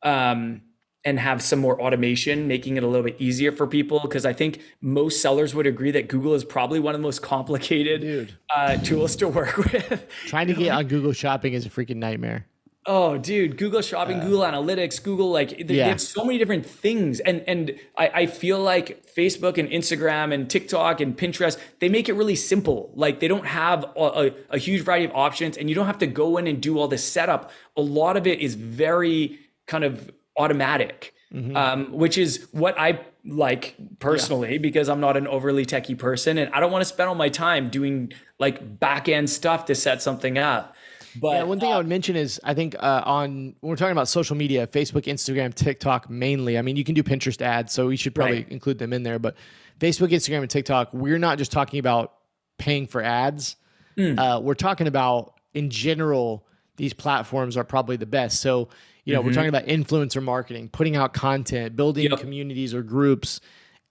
A: um, and have some more automation, making it a little bit easier for people. Because I think most sellers would agree that Google is probably one of the most complicated uh, tools to work with.
B: Trying to get on Google Shopping is a freaking nightmare.
A: Oh, dude, Google Shopping, uh, Google Analytics, Google like they, yeah. have so many different things, and and I, I feel like Facebook and Instagram and TikTok and Pinterest they make it really simple. Like they don't have a, a, a huge variety of options, and you don't have to go in and do all this setup. A lot of it is very kind of automatic, mm-hmm. um, which is what I like personally yeah. because I'm not an overly techy person, and I don't want to spend all my time doing like back end stuff to set something up. But
B: yeah, one thing uh, I would mention is I think uh, on when we're talking about social media, Facebook, Instagram, TikTok mainly. I mean, you can do Pinterest ads, so we should probably right. include them in there. But Facebook, Instagram, and TikTok, we're not just talking about paying for ads. Mm. Uh, we're talking about in general, these platforms are probably the best. So you know, mm-hmm. we're talking about influencer marketing, putting out content, building yep. communities or groups,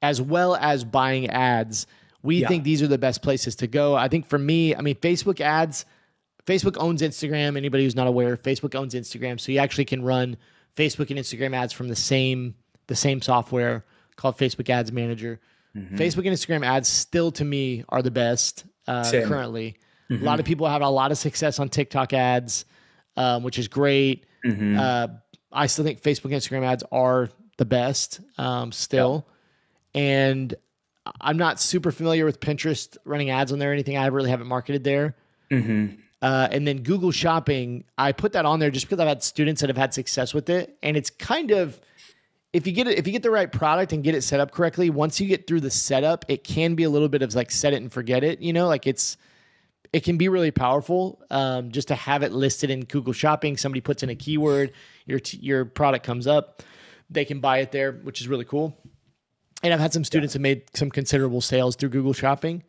B: as well as buying ads. We yeah. think these are the best places to go. I think for me, I mean, Facebook ads Facebook owns Instagram. Anybody who's not aware, Facebook owns Instagram, so you actually can run Facebook and Instagram ads from the same the same software called Facebook Ads Manager. Mm-hmm. Facebook and Instagram ads still to me are the best uh, currently. Mm-hmm. A lot of people have a lot of success on TikTok ads, um, which is great. Mm-hmm. Uh, I still think Facebook and Instagram ads are the best um, still. Yep. And I'm not super familiar with Pinterest running ads on there or anything. I really haven't marketed there. Mm-hmm. Uh, and then Google Shopping, I put that on there just because I've had students that have had success with it, and it's kind of if you get it if you get the right product and get it set up correctly. Once you get through the setup, it can be a little bit of like set it and forget it. You know, like it's it can be really powerful um, just to have it listed in Google Shopping. Somebody puts in a keyword, your t- your product comes up, they can buy it there, which is really cool. And I've had some students yeah. that made some considerable sales through Google Shopping.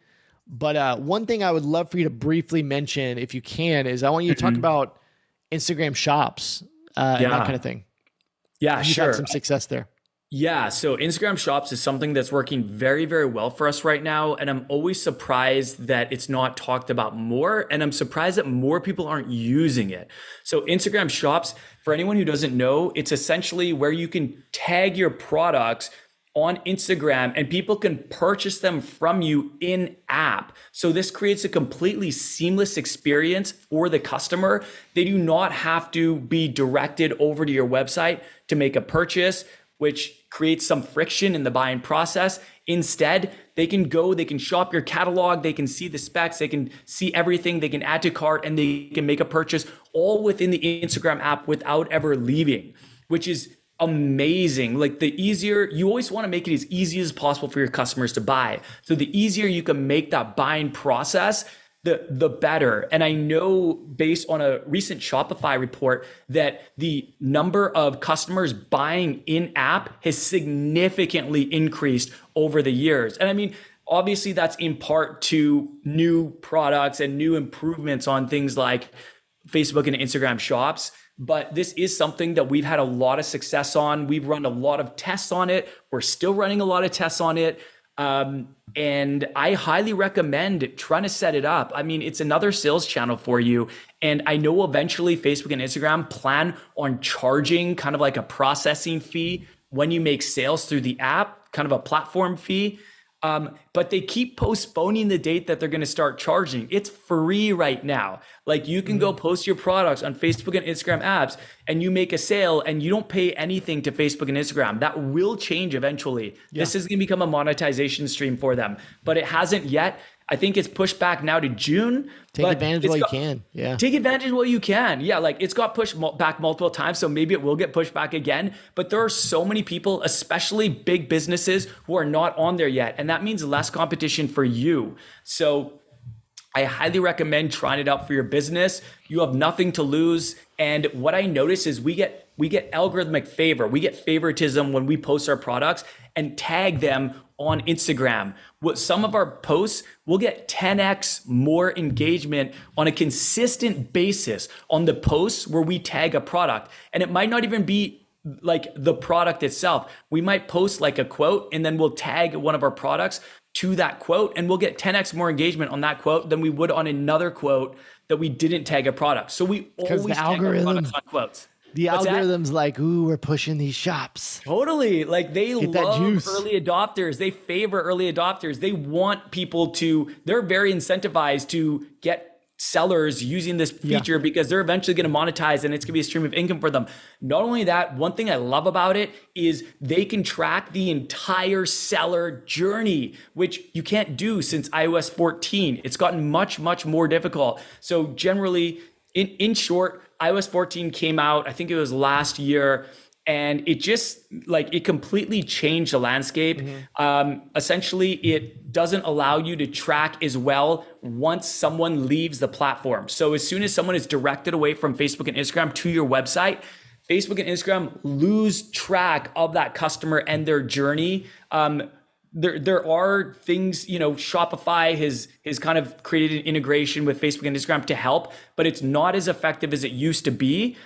B: But uh, one thing I would love for you to briefly mention, if you can, is I want you to talk mm-hmm. about Instagram shops uh, yeah. and that kind of thing.
A: Yeah,
B: You've
A: sure.
B: Had some success there.
A: Yeah, so Instagram Shops is something that's working very, very well for us right now. And I'm always surprised that it's not talked about more. And I'm surprised that more people aren't using it. So, Instagram Shops, for anyone who doesn't know, it's essentially where you can tag your products on Instagram and people can purchase them from you in app. So this creates a completely seamless experience for the customer. They do not have to be directed over to your website to make a purchase which creates some friction in the buying process. Instead, they can go, they can shop your catalog, they can see the specs, they can see everything, they can add to cart, and they can make a purchase all within the Instagram app without ever leaving, which is amazing. Like the easier, you always want to make it as easy as possible for your customers to buy. So the easier you can make that buying process, the the better. And I know based on a recent Shopify report that the number of customers buying in app has significantly increased over the years. And I mean, obviously that's in part to new products and new improvements on things like Facebook and Instagram shops. But this is something that we've had a lot of success on. We've run a lot of tests on it. We're still running a lot of tests on it. Um, and I highly recommend trying to set it up. I mean, it's another sales channel for you. And I know eventually Facebook and Instagram plan on charging kind of like a processing fee when you make sales through the app, kind of a platform fee. Um, but they keep postponing the date that they're going to start charging. It's free right now. Like you can mm-hmm. go post your products on Facebook and Instagram apps and you make a sale and you don't pay anything to Facebook and Instagram. That will change eventually. Yeah. This is going to become a monetization stream for them, but it hasn't yet. I think it's pushed back now to June.
B: Take advantage while got, you can. Yeah.
A: Take advantage while you can. Yeah. Like it's got pushed back multiple times. So maybe it will get pushed back again. But there are so many people, especially big businesses, who are not on there yet. And that means less competition for you. So I highly recommend trying it out for your business. You have nothing to lose. And what I notice is we get we get algorithmic favor. We get favoritism when we post our products and tag them on Instagram. What some of our posts will get 10x more engagement on a consistent basis on the posts where we tag a product. And it might not even be like the product itself. We might post like a quote and then we'll tag one of our products to that quote and we'll get 10x more engagement on that quote than we would on another quote that we didn't tag a product. So we always the tag our products on quotes.
B: The What's algorithm's that? like, ooh, we're pushing these shops.
A: Totally. Like they Get love early adopters. They favor early adopters. They want people to, they're very incentivized to get sellers using this feature yeah. because they're eventually going to monetize and it's going to be a stream of income for them. Not only that, one thing I love about it is they can track the entire seller journey, which you can't do since iOS 14. It's gotten much, much more difficult. So generally, in, in short, iOS 14 came out, I think it was last year and it just like it completely changed the landscape. Mm-hmm. um, essentially it doesn't allow you to track as well once someone leaves the platform. So as soon as someone is directed away from facebook and instagram to your website facebook and instagram lose track of that customer and their journey. Um, there there are things you know shopify has has kind of created an integration with facebook and instagram to help but it's not as effective as it used to be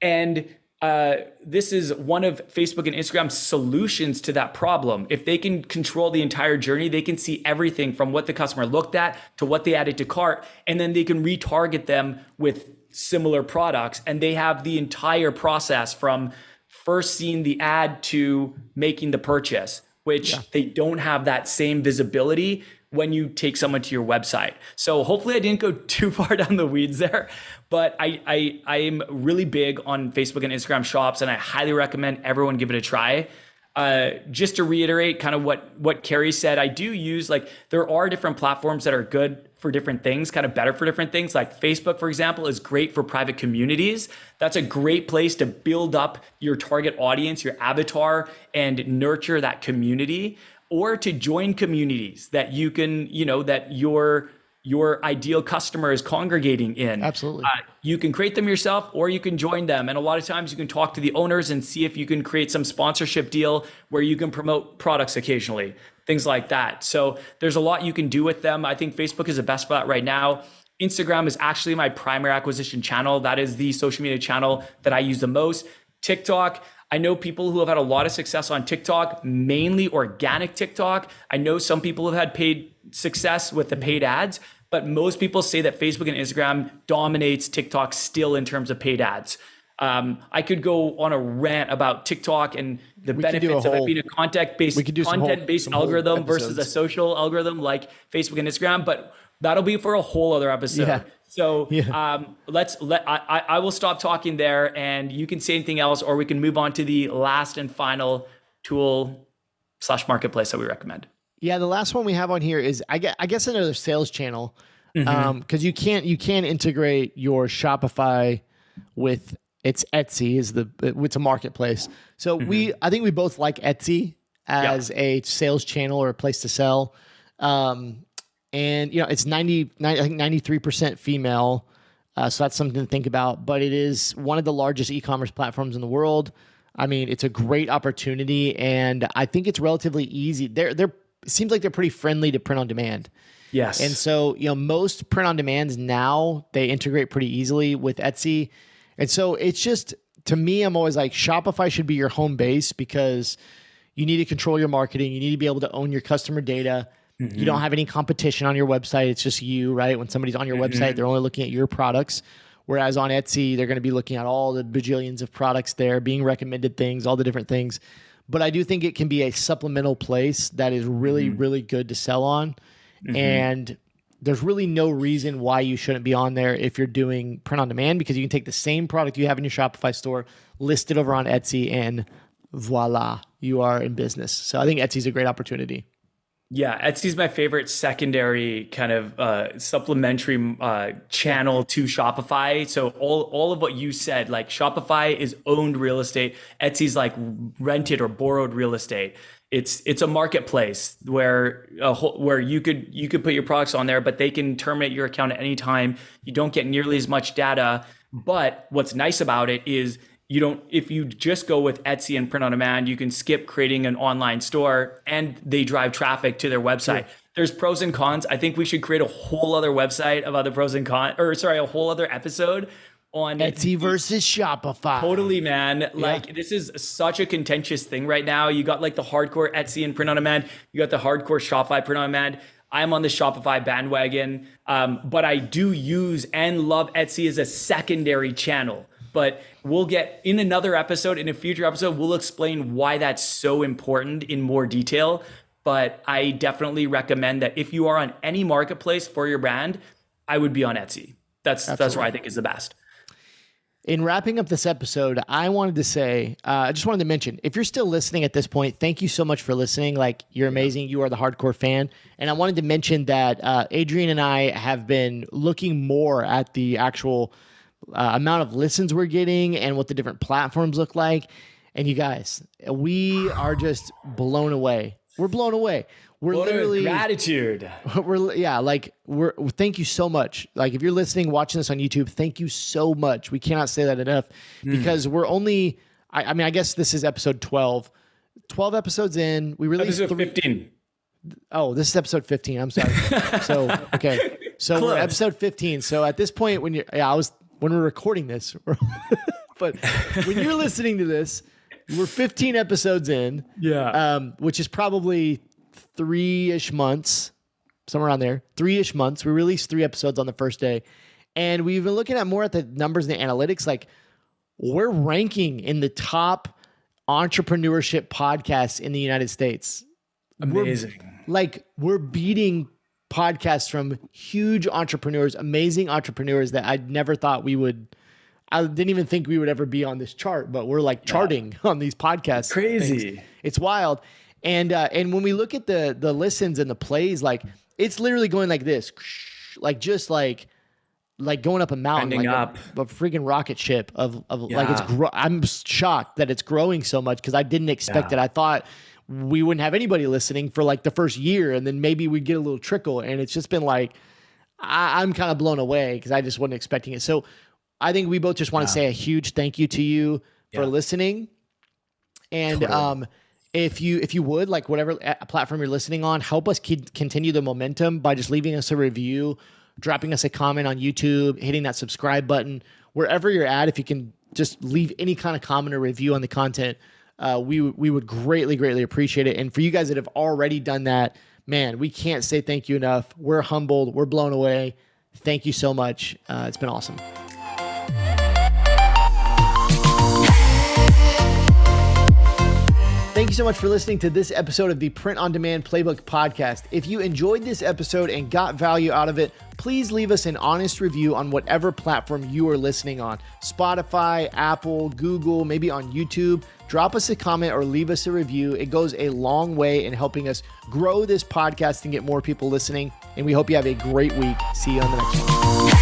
A: and uh, this is one of Facebook and Instagram's solutions to that problem. If they can control the entire journey, they can see everything from what the customer looked at to what they added to cart, and then they can retarget them with similar products. And they have the entire process from first seeing the ad to making the purchase, which yeah. they don't have that same visibility when you take someone to your website. So hopefully I didn't go too far down the weeds there, but I I I am really big on Facebook and Instagram shops and I highly recommend everyone give it a try. Uh, just to reiterate kind of what what Carrie said, I do use like there are different platforms that are good for different things, kind of better for different things. Like Facebook, for example, is great for private communities. That's a great place to build up your target audience, your avatar, and nurture that community or to join communities that you can, you know, that your your ideal customer is congregating in.
B: Absolutely. Uh,
A: you can create them yourself or you can join them. And a lot of times you can talk to the owners and see if you can create some sponsorship deal where you can promote products occasionally, things like that. So there's a lot you can do with them. I think Facebook is the best for that right now. Instagram is actually my primary acquisition channel. That is the social media channel that I use the most. TikTok, I know people who have had a lot of success on TikTok, mainly organic TikTok. I know some people have had paid success with the paid ads, but most people say that Facebook and Instagram dominates TikTok still in terms of paid ads. Um, I could go on a rant about TikTok and the
B: We
A: benefits of it being a content based
B: we could do some whole-
A: content based
B: whole
A: algorithm versus a social algorithm like Facebook and Instagram, but that'll be for a whole other episode.
B: Yeah.
A: So
B: Yeah.
A: um, let's let I, I I will stop talking there, and you can say anything else, or we can move on to the last and final tool slash marketplace that we recommend.
B: Yeah, the last one we have on here is I guess, I guess another sales channel
A: Mm-hmm.
B: Um because you can't you can integrate your Shopify with it's Etsy is the it's a marketplace. So
A: Mm-hmm.
B: we I think we both like Etsy as a sales channel or a place to sell. Um, and you know it's 90, 90 I think ninety three percent female. Uh, so that's something to think about. But it is one of the largest e-commerce platforms in the world. I mean, it's a great opportunity, and I think it's relatively easy. They're they're it seems like they're pretty friendly to print on demand.
A: Yes,
B: And so, you know, most print on demands now they integrate pretty easily with Etsy. And so it's just to me, I'm always like Shopify should be your home base because you need to control your marketing. You need to be able to own your customer data. You don't mm-hmm. have any competition on your website. It's just you, right? When somebody's on your mm-hmm. website, they're only looking at your products. Whereas on Etsy, they're going to be looking at all the bajillions of products there, being recommended things, all the different things. But I do think it can be a supplemental place that is really, mm-hmm. really good to sell on. Mm-hmm. And there's really no reason why you shouldn't be on there if you're doing print on demand because you can take the same product you have in your Shopify store, list it over on Etsy, and voila, you are in business. So I think Etsy's a great opportunity.
A: Yeah, Etsy's my favorite secondary kind of uh, supplementary uh, channel to Shopify. So all all of what you said, like Shopify is owned real estate, Etsy's like rented or borrowed real estate. It's it's a marketplace where a whole, where you could you could put your products on there, but they can terminate your account at any time. You don't get nearly as much data. But what's nice about it is you don't if you just go with Etsy and print on demand, you can skip creating an online store and they drive traffic to their website. There's pros and cons. I think we should create a whole other website of other pros and cons or sorry, a whole other episode on
B: Etsy versus Shopify.
A: Totally, man. Like this is such a contentious thing right now. You got like the hardcore Etsy and print on demand. You got the hardcore Shopify print on demand. I'm on the Shopify bandwagon, um, but I do use and love Etsy as a secondary channel. But we'll get in another episode, in a future episode, we'll explain why that's so important in more detail. But I definitely recommend that if you are on any marketplace for your brand, I would be on Etsy. That's that's where I think is the best.
B: In wrapping up this episode, I wanted to say, uh, I just wanted to mention, if you're still listening at this point, thank you so much for listening. Like, you're amazing. You are the hardcore fan. And I wanted to mention that uh, Adrian and I have been looking more at the actual uh, amount of listens we're getting and what the different platforms look like. And you guys, we are just blown away. We're blown away. We're
A: What
B: literally
A: gratitude.
B: we're yeah like we're thank you so much like if you're listening watching this on youtube thank you so much we cannot say that enough because we're only I, I mean i guess this is episode 12 12 episodes in we released
A: Episode
B: three,
A: 15.
B: oh this is episode 15 i'm sorry so okay so we're episode 15 so at this point when you're, yeah i was when we're recording this but when you're listening to this we're 15 episodes in
A: Yeah.
B: um, which is probably three ish months, somewhere around there. Three ish months. We released three episodes on the first day, and we've been looking at more at the numbers and the analytics. Like we're ranking in the top entrepreneurship podcasts in the United States.
A: Amazing.
B: Like we're beating podcasts from huge entrepreneurs, amazing entrepreneurs that I never thought we would. I didn't even think we would ever be on this chart, but we're like charting on these podcasts.
A: Crazy.
B: things. It's wild. And uh, and when we look at the the listens and the plays, like it's literally going like this, like just like like going up a mountain,
A: Ending
B: like
A: up.
B: A, a freaking rocket ship of of like it's. Gro- I'm shocked that it's growing so much because I didn't expect
A: Yeah.
B: it. I thought we wouldn't have anybody listening for like the first year, and then maybe we'd get a little trickle. And it's just been like I, I'm kind of blown away because I just wasn't expecting it. So I think we both just want to say a huge thank you to you for listening. And
A: Totally.
B: um, if you if you would like whatever platform you're listening on, help us keep, continue the momentum by just leaving us a review, dropping us a comment on YouTube, hitting that subscribe button wherever you're at. If you can just leave any kind of comment or review on the content. Uh, we we would greatly greatly appreciate it. And for you guys that have already done that, man, we can't say thank you enough. We're humbled. We're blown away. Thank you so much. Uh, it's been awesome. Thank you so much for listening to this episode of the Print on Demand Playbook podcast. If you enjoyed this episode and got value out of it, please leave us an honest review on whatever platform you are listening on Spotify, Apple, Google, maybe on YouTube. Drop us a comment or leave us a review. It goes a long way in helping us grow this podcast and get more people listening. And we hope you have a great week. See you on the next one.